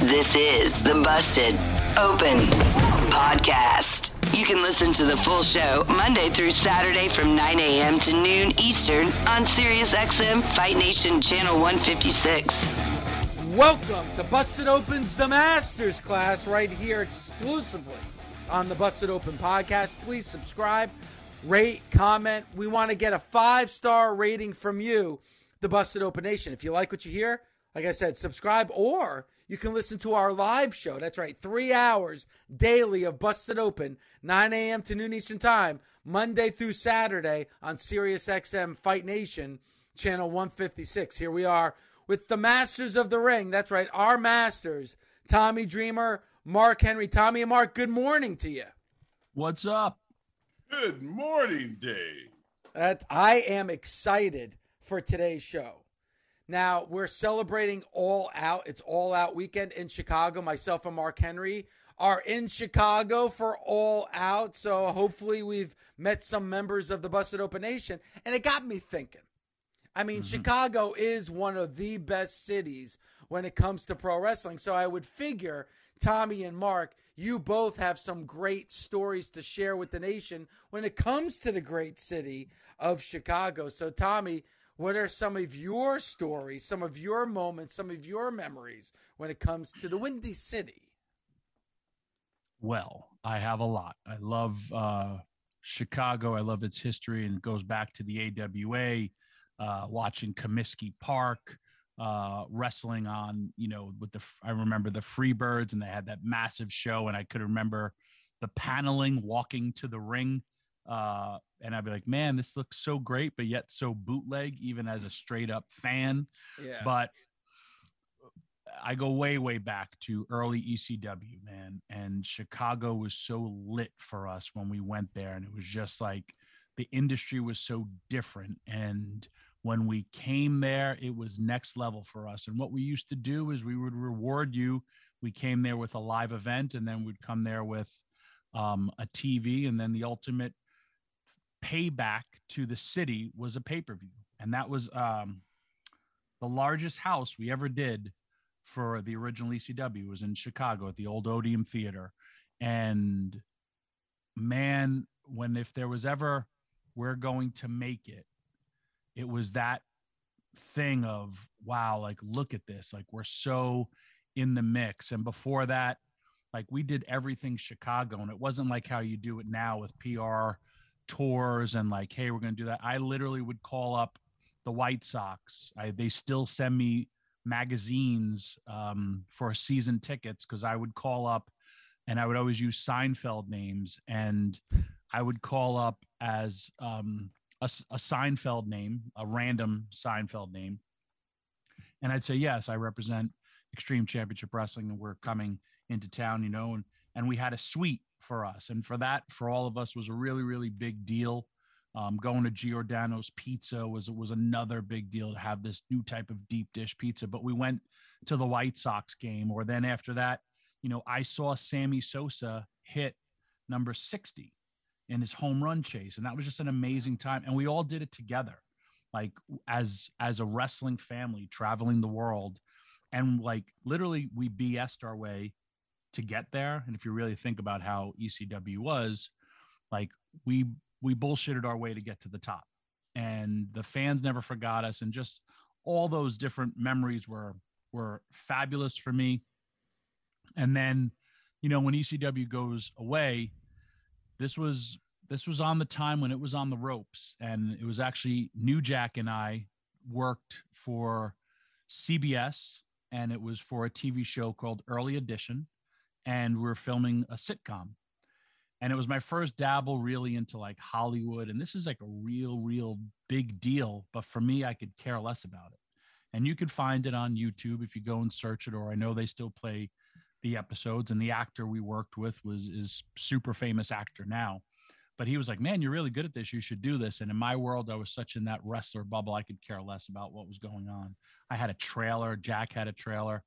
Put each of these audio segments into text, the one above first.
This is the Busted Open Podcast. You can listen to the full show Monday through Saturday from 9 a.m. to noon Eastern on SiriusXM Fight Nation Channel 156. Welcome to Busted Opens the Masters class right here exclusively on the Busted Open podcast. Please subscribe, rate, comment. We want to get a five star rating from you, the Busted Open Nation. If you like what you hear, like I said, subscribe or you can listen to our live show. That's right, three hours daily of Busted Open, 9 a.m. to noon Eastern Time, Monday through Saturday on SiriusXM Fight Nation, channel 156. Here we are with the Masters of the Ring. That's right, our Masters, Tommy Dreamer, Mark Henry. Tommy and Mark, good morning to you. What's up? Good morning, Dave. That I am excited for today's show. Now, we're celebrating All Out. It's All Out weekend in Chicago. Myself and Mark Henry are in Chicago for All Out. So hopefully, we've met some members of the Busted Open Nation. And it got me thinking. I mean, mm-hmm. Chicago is one of the best cities when it comes to pro wrestling. So I would figure, Tommy and Mark, you both have some great stories to share with the nation when it comes to the great city of Chicago. So, Tommy, what are some of your stories, some of your moments, some of your memories when it comes to the Windy City? Well, I have a lot. I love uh, Chicago. I love its history and it goes back to the AWA, uh, watching Comiskey Park, uh, wrestling on, you know, with the, I remember the Freebirds and they had that massive show and I could remember the paneling walking to the ring uh, and I'd be like, man, this looks so great, but yet so bootleg, even as a straight up fan. Yeah. But I go way, way back to early ECW, man. And Chicago was so lit for us when we went there. And it was just like the industry was so different. And when we came there, it was next level for us. And what we used to do is we would reward you. We came there with a live event, and then we'd come there with um, a TV, and then the ultimate payback to the city was a pay-per-view. And that was um, the largest house we ever did for the original ecw was in chicago at the old odeum theater. And man when if there was ever we're going to make it it was that thing of wow like look at this. Like we're so in the mix. And before that like we did everything chicago and it wasn't like how you do it now with pr tours and like, hey, we're going to do that. I literally would call up the White Sox. I, they still send me magazines um, for season tickets because I would call up and I would always use Seinfeld names and I would call up as um, a, a Seinfeld name, a random Seinfeld name. And I'd say, yes, I represent Extreme Championship Wrestling and we're coming into town, you know, and, and we had a suite for us. And for that, for all of us, was a really, really big deal. Um, going to Giordano's Pizza was was another big deal to have this new type of deep dish pizza. But we went to the White Sox game, or then after that, you know, I saw Sammy Sosa hit number 60 in his home run chase, and that was just an amazing time. And we all did it together, like as as a wrestling family traveling the world, and like literally we BS'd our way to get there. And if you really think about how ECW was, like we we bullshitted our way to get to the top. And the fans never forgot us. And just all those different memories were were fabulous for me. And then, you know, when ECW goes away, this was this was on the time when it was on the ropes, and it was actually New Jack and I worked for CBS, and it was for a TV show called Early Edition, and we are filming a sitcom. And it was my first dabble really into like Hollywood. And this is like a real, real big deal. But for me, I could care less about it. And you could find it on YouTube if you go and search it, or I know they still play the episodes. And the actor we worked with was is super famous actor now but he was like, "Man, you're really good at this. You should do this." And in my world, I was such in that wrestler bubble, I could care less about what was going on. I had a trailer. Jack had a trailer.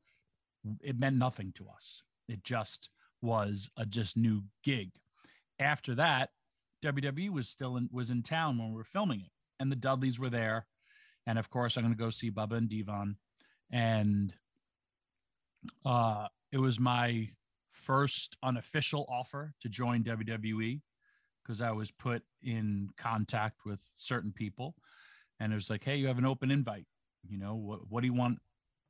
It meant nothing to us. It just was a just new gig. After that, WWE was still in was in town when we were filming it, and the Dudleys were there, and of course, I'm going to go see Bubba and Devon, and uh, it was my first unofficial offer to join WWE because I was put in contact with certain people, and it was like, "Hey, you have an open invite. You know, what what do you want?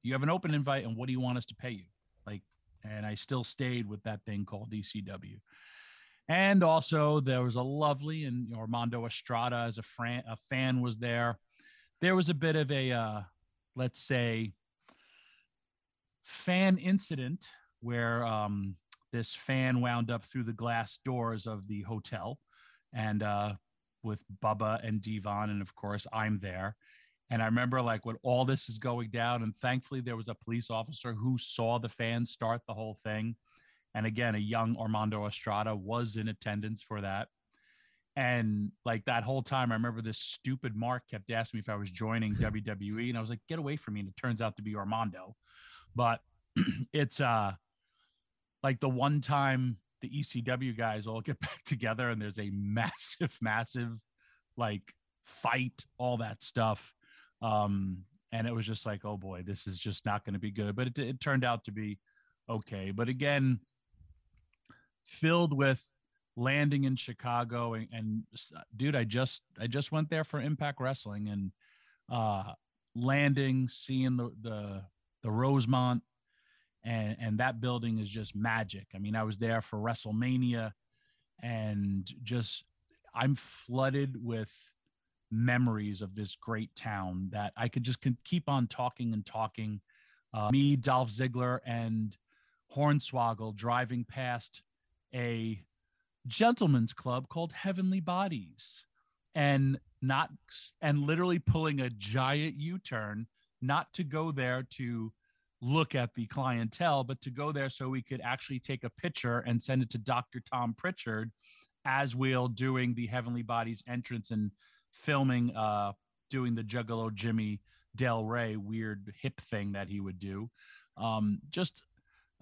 You have an open invite, and what do you want us to pay you?" And I still stayed with that thing called ECW. And also, there was a lovely and Armando Estrada as a, fran- a fan was there. There was a bit of a, uh, let's say, fan incident where um, this fan wound up through the glass doors of the hotel and uh, with Bubba and Devon, and of course I'm there. And I remember like when all this is going down, and thankfully there was a police officer who saw the fans start the whole thing. And again, a young Armando Estrada was in attendance for that. And like that whole time, I remember this stupid Mark kept asking me if I was joining WWE, and I was like, "Get away from me!" And it turns out to be Armando. But it's uh like the one time the ECW guys all get back together and there's a massive, massive like fight, all that stuff. Um, and it was just like, oh boy, this is just not going to be good. But it, it turned out to be okay. But again, filled with landing in Chicago and, and, dude, I just I just went there for Impact Wrestling and uh landing, seeing the the the Rosemont and and that building is just magic. I mean, I was there for WrestleMania, and just I'm flooded with memories of this great town that I could just keep on talking and talking. Uh, me, Dolph Ziggler, and Hornswoggle driving past a gentleman's club called Heavenly Bodies, and not and literally pulling a giant U-turn, not to go there to look at the clientele, but to go there so we could actually take a picture and send it to Dr. Tom Pritchard as we're doing the Heavenly Bodies entrance and filming, uh, doing the Juggalo Jimmy Del Ray weird hip thing that he would do. Um, just,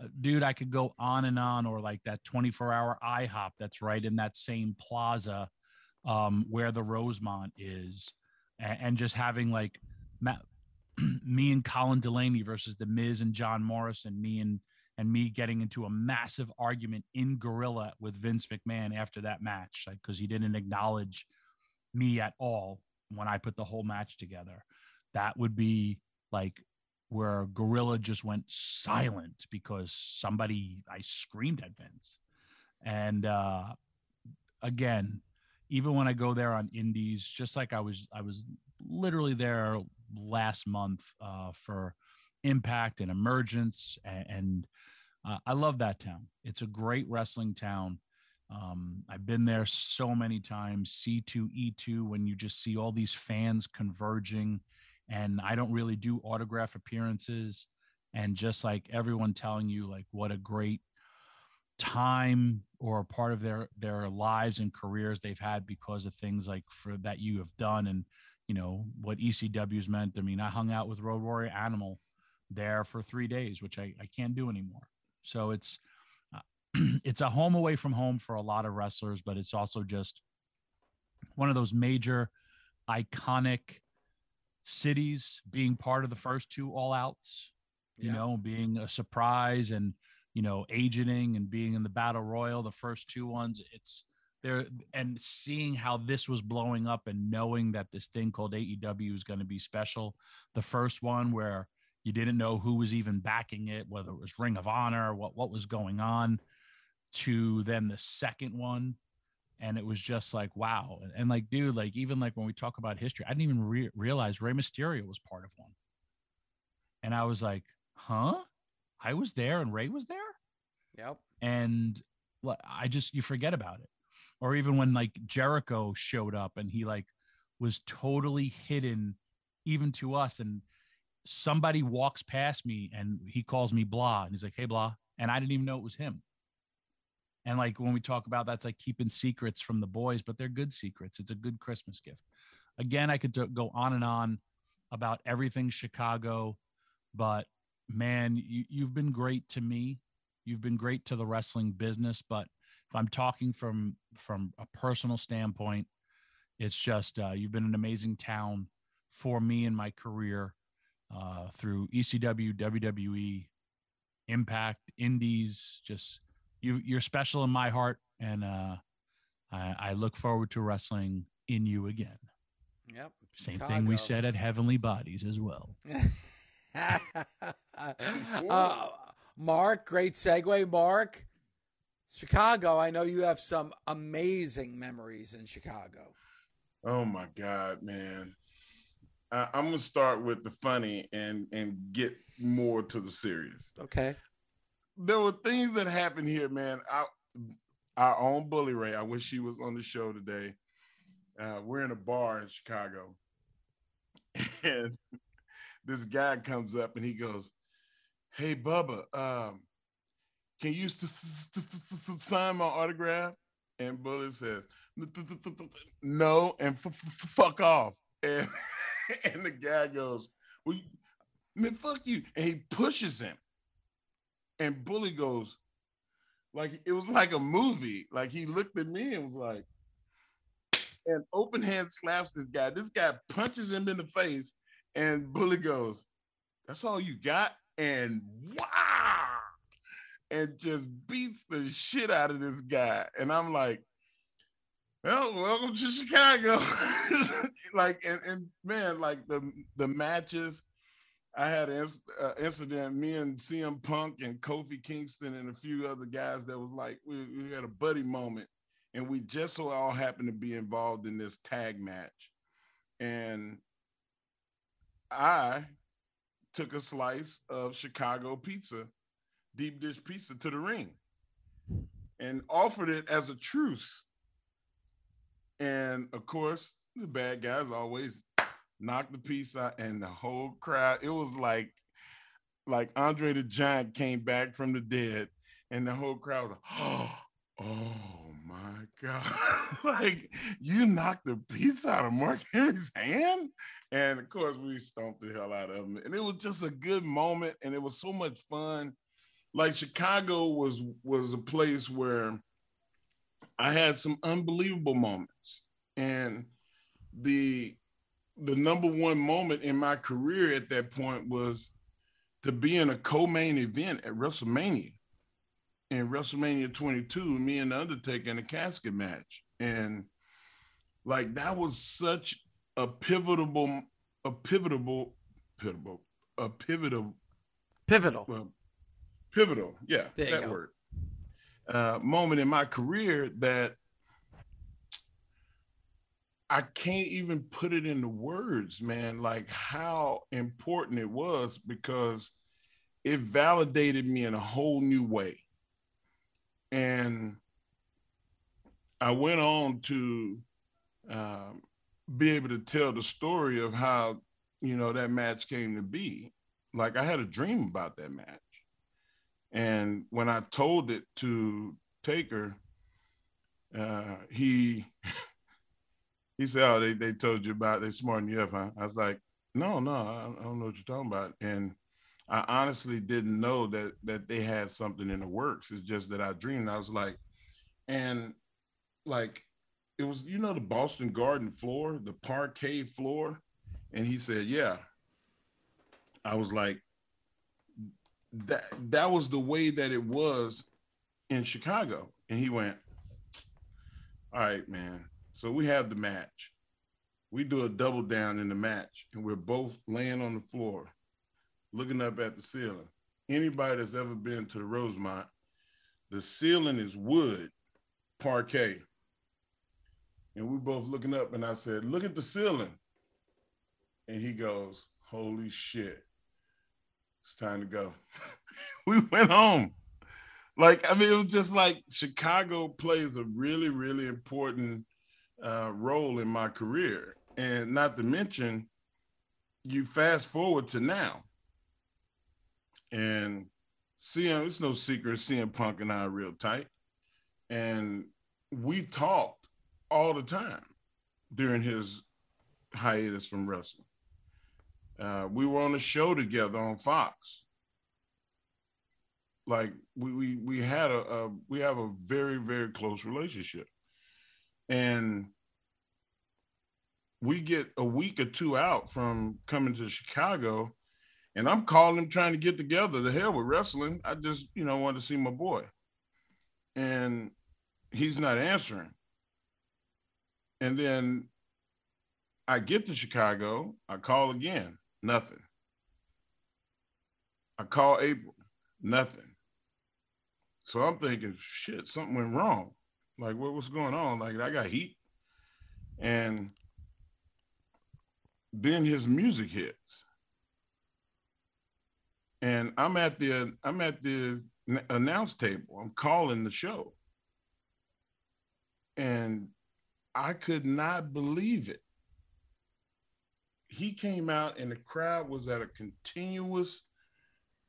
uh, dude, I could go on and on, or like that 24 hour IHOP that's right in that same plaza um, where the Rosemont is, and, and just having like, me and Colin Delaney versus the Miz and John Morrison, me and and me getting into a massive argument in Gorilla with Vince McMahon after that match, like because he didn't acknowledge me at all when I put the whole match together. That would be like where Gorilla just went silent because somebody I screamed at Vince. And uh again, even when I go there on indies, just like I was I was literally there last month uh, for Impact and Emergence, and, and uh, I love that town. It's a great wrestling town. Um, I've been there so many times. C2E2 when you just see all these fans converging, and I don't really do autograph appearances, and just like everyone telling you like what a great time or part of their their lives and careers they've had because of things like for that you have done and you know what ECW's meant. I mean, I hung out with Road Warrior Animal there for three days, which I, I can't do anymore. So it's it's a home away from home for a lot of wrestlers, but it's also just one of those major iconic cities being part of the first two all outs, you yeah. know, being a surprise and, you know, agenting and being in the battle royal, the first two ones. It's, there and seeing how this was blowing up and knowing that this thing called AEW is going to be special. The first one where You didn't know who was even backing it, whether it was Ring of Honor, what what was going on. To then the second one, and it was just like wow, and, and like dude, like even like when we talk about history, I didn't even re- realize Rey Mysterio was part of one, and I was like, huh, I was there and Rey was there, Yep. and like, I just you forget about it, or even when like Jericho showed up and he like was totally hidden, even to us, and somebody walks past me and he calls me blah and he's like hey blah. And i didn't even know it was him and like when we talk about that's like keeping secrets from the boys but they're good secrets it's a good christmas gift again i could go on and on about everything chicago but man you, you've been great to me you've been great to the wrestling business but if i'm talking from from a personal standpoint it's just uh, you've been an amazing town for me in my career uh, through ECW, WWE, Impact, Indies. Just you, you're special in my heart, and uh, I, I look forward to wrestling in you again. Yep. Same thing we said at Heavenly Bodies as well. uh, Mark, great segue. Mark, Chicago. I know you have some amazing memories in Chicago. Oh my God, man. I, I'm gonna start with the funny and and get more to the serious. Okay. There were things that happened here, man. Our own Bully Ray. I wish she was on the show today. Uh, we're in a bar in Chicago, and this guy comes up and he goes, "Hey, Bubba, um, can you sign my autograph?" And Bully says, "No," and fuck off. And and the guy goes, "Well, man, fuck you," and he pushes him. And Bully goes, like it was like a movie. Like he looked at me and was like, and open hand slaps this guy. This guy punches him in the face, and Bully goes, "That's all you got," and wow, and just beats the shit out of this guy. And I'm like, well, welcome to Chicago. like, and, and man, like the the matches. I had an uh, incident. Me and CM Punk and Kofi Kingston and a few other guys that was like we, we had a buddy moment, and we just so all happened to be involved in this tag match, and I took a slice of Chicago pizza, deep dish pizza, to the ring, and offered it as a truce. And of course, the bad guys always knocked the piece out, and the whole crowd. It was like, like Andre the Giant came back from the dead, and the whole crowd was like, oh my god! like you knocked the piece out of Mark Henry's hand, and of course we stomped the hell out of him, and it was just a good moment, and it was so much fun. Like Chicago was was a place where I had some unbelievable moments, and the the number one moment in my career at that point was to be in a co-main event at WrestleMania. In WrestleMania 22, me and the Undertaker in a casket match. And like that was such a pivotal, a pivotal, pivotal, a pivotal, Pivotal. well, pivotal, yeah, that go. word. Uh, moment in my career that I can't even put it into words, man, like how important it was because it validated me in a whole new way. And I went on to um, be able to tell the story of how, you know, that match came to be. Like I had a dream about that match. And when I told it to Taker, uh, he he said, "Oh, they, they told you about they smarting you up, huh?" I was like, "No, no, I, I don't know what you're talking about." And I honestly didn't know that that they had something in the works. It's just that I dreamed. I was like, and like it was, you know, the Boston Garden floor, the parquet floor, and he said, "Yeah." I was like, that that was the way that it was in Chicago. And he went, All right, man. So we have the match. We do a double down in the match, and we're both laying on the floor. looking up at the ceiling. Anybody that's ever been to the Rosemont, the ceiling is wood, parquet. And we're both looking up, and I said, Look at the ceiling. And he goes, Holy shit. It's time to go. we went home. Like, I mean, it was just like Chicago plays a really, really important uh, role in my career. And not to mention, you fast forward to now. And CM, it's no secret, CM Punk and I are real tight. And we talked all the time during his hiatus from wrestling. Uh, we were on a show together on Fox. Like we we we had a, a we have a very very close relationship, and we get a week or two out from coming to Chicago, and I'm calling him trying to get together. The hell with wrestling. I just you know wanted to see my boy, and he's not answering. And then I get to Chicago. I call again nothing. I call April, nothing. So I'm thinking, shit, something went wrong. Like, what was going on? Like, I got heat. And then his music hits. And I'm at the I'm at the announce table. I'm calling the show. And I could not believe it he came out and the crowd was at a continuous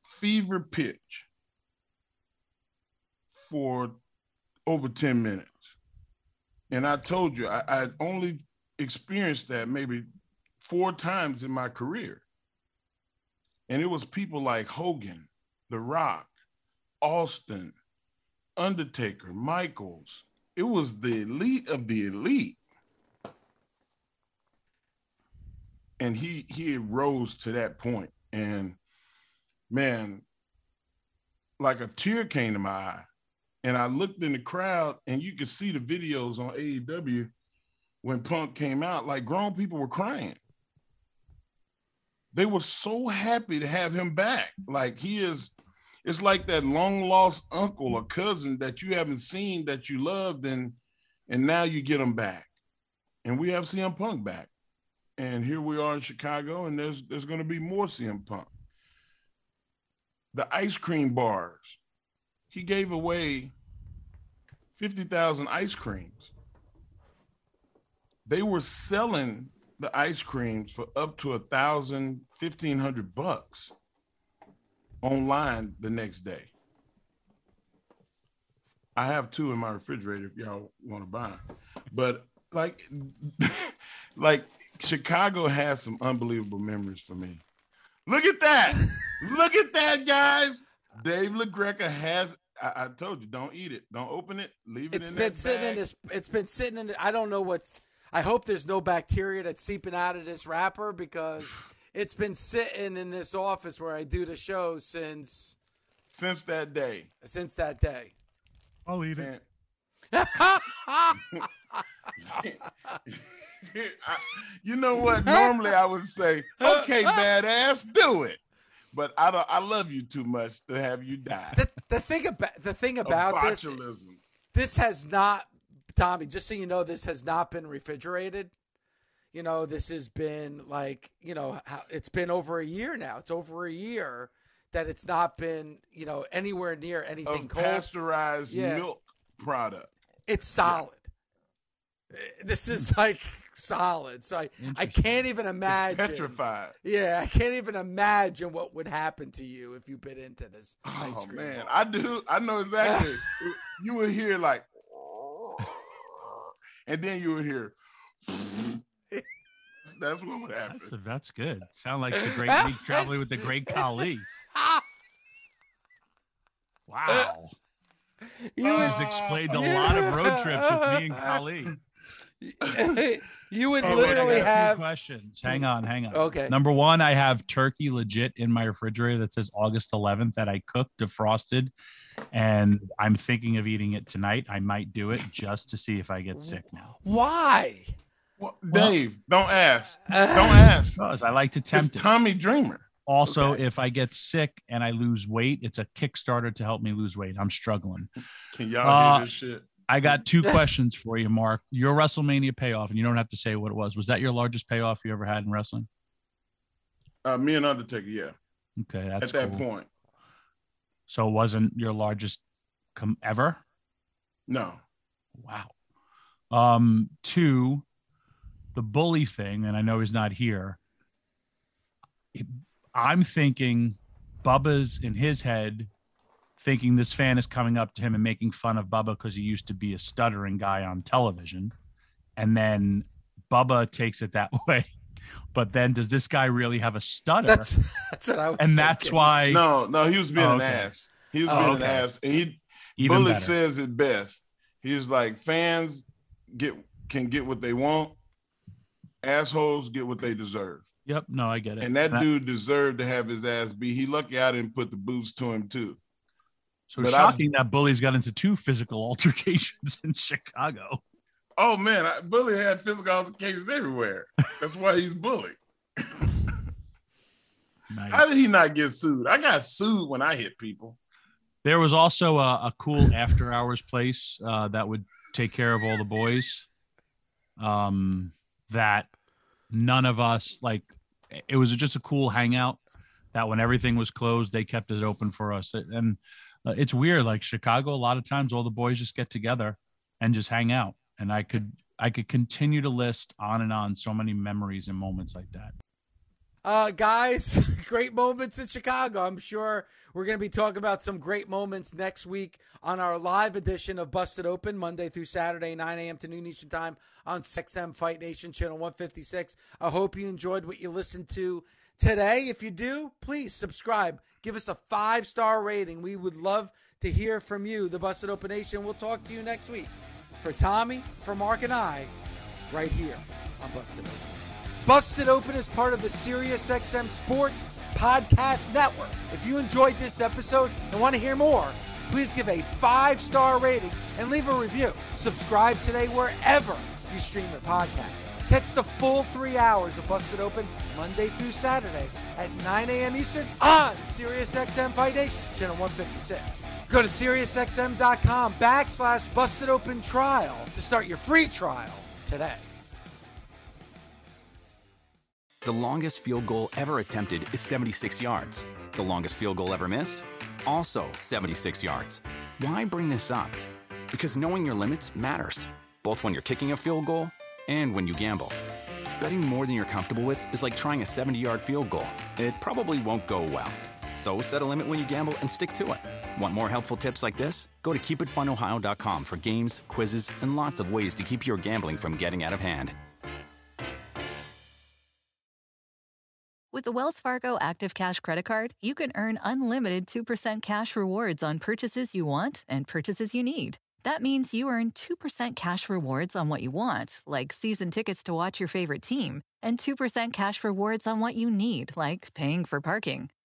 fever pitch for over 10 minutes. And I told you, I, I only experienced that maybe four times in my career. And it was people like Hogan, The Rock, Austin, Undertaker, Michaels. It was the elite of the elite. and he he rose to that point. and man like a tear came to my eye and i looked in the crowd and you could see the videos on aew when punk came out like grown people were crying they were so happy to have him back like he is it's like that long lost uncle or cousin that you haven't seen that you loved and and now you get him back and we have CM Punk back and here we are in Chicago, and there's there's going to be more CM Punk. The ice cream bars, he gave away fifty thousand ice creams. They were selling the ice creams for up to a thousand, fifteen hundred bucks online the next day. I have two in my refrigerator if y'all want to buy. But like, like Chicago has some unbelievable memories for me. Look at that. Look at that, guys. Dave LaGreca has. I, I, told you, don't eat it. Don't open it. Leave it it's in been sitting bag. in this. It's been sitting in. I don't know what's. I hope there's no bacteria that's seeping out of this wrapper because it's been sitting in this office where I do the show since. Since that day. Since that day. I'll eat it. I, you know what? Normally I would say, "Okay, badass, do it," but I don't. I love you too much to have you die. The, the thing about the thing about this, this has not, Tommy. Just so you know, this has not been refrigerated. You know, this has been like, you know, it's been over a year now. It's over a year that it's not been, you know, anywhere near anything cold. pasteurized yeah. milk product. It's solid. Yeah. This is like solid. So I, I can't even imagine. It's petrified. Yeah, I can't even imagine what would happen to you if you bit into this. Oh man, I do. I know exactly. you would hear like, and then you would hear. that's what would happen. That's, that's good. Sound like the great me traveling with the great Khali. Wow. You has explained a lot of road trips with me and Khali. you would oh, literally have questions. Hang on, hang on. Okay. Number one, I have turkey legit in my refrigerator that says August 11th that I cooked, defrosted, and I'm thinking of eating it tonight. I might do it just to see if I get sick now. Why? Well, Dave, don't ask. Don't ask. I like to tempt it's Tommy Dreamer. Also, Okay. if I get sick and I lose weight, it's a Kickstarter to help me lose weight. I'm struggling. Can y'all Uh, hear this shit? I got two questions for you, Mark. Your WrestleMania payoff, and you don't have to say what it was. Was that your largest payoff you ever had in wrestling? Uh, me and Undertaker, yeah. Okay, that's At that cool. point, So it wasn't your largest com- ever? no. Wow. Um, two, the bully thing, and I know he's not here. I'm thinking Bubba's in his head thinking this fan is coming up to him and making fun of Bubba because he used to be a stuttering guy on television. And then Bubba takes it that way. But then does this guy really have a stutter? That's that's what I was. and that's why No, no, he was being Oh, an ass. He was Oh, being okay. an ass. And he even Bullet better. says it best. He's like fans get can get what they want, assholes get what they deserve. Yep. No, I get it. And that That- dude deserved to have his ass beat. He lucky I didn't put the boots to him too. so but I- shocking that bullies got into two physical altercations in Chicago. Oh man, I, Bully had physical altercations everywhere. That's why he's bully. Nice. How did he not get sued? I got sued when I hit people. There was also a, a cool after hours place uh, that would take care of all the boys. Um, that none of us like. It was just a cool hangout. That when everything was closed, they kept it open for us. And uh, it's weird. Like Chicago, a lot of times, all the boys just get together and just hang out. And I could I could continue to list on and on so many memories and moments like that. Uh, guys, great moments in Chicago. I'm sure we're going to be talking about some great moments next week on our live edition of Busted Open, Monday through Saturday, 9 a.m. to noon Eastern Time on 6M Fight Nation, channel 156. I hope you enjoyed what you listened to today. If you do, please subscribe. Give us a five star rating. We would love to hear from you, the Busted Open Nation. We'll talk to you next week. For Tommy, for Mark, and I, right here on Busted Open. Busted Open is part of the SiriusXM Sports Podcast Network. If you enjoyed this episode and want to hear more, please give a five star rating and leave a review. Subscribe today wherever you stream your podcast. Catch the full three hours of Busted Open Monday through Saturday at 9 a.m. Eastern on SiriusXM Fight Nation, channel 156. Go to SiriusXM.com backslash Busted Open Trial to start your free trial today. The longest field goal ever attempted is 76 yards. The longest field goal ever missed? Also 76 yards. Why bring this up? Because knowing your limits matters, both when you're kicking a field goal and when you gamble. Betting more than you're comfortable with is like trying a 70 yard field goal. It probably won't go well. So set a limit when you gamble and stick to it. Want more helpful tips like this? Go to keepitfunohio.com for games, quizzes, and lots of ways to keep your gambling from getting out of hand. With the Wells Fargo Active Cash Credit Card, you can earn unlimited 2% cash rewards on purchases you want and purchases you need. That means you earn 2% cash rewards on what you want, like season tickets to watch your favorite team, and 2% cash rewards on what you need, like paying for parking.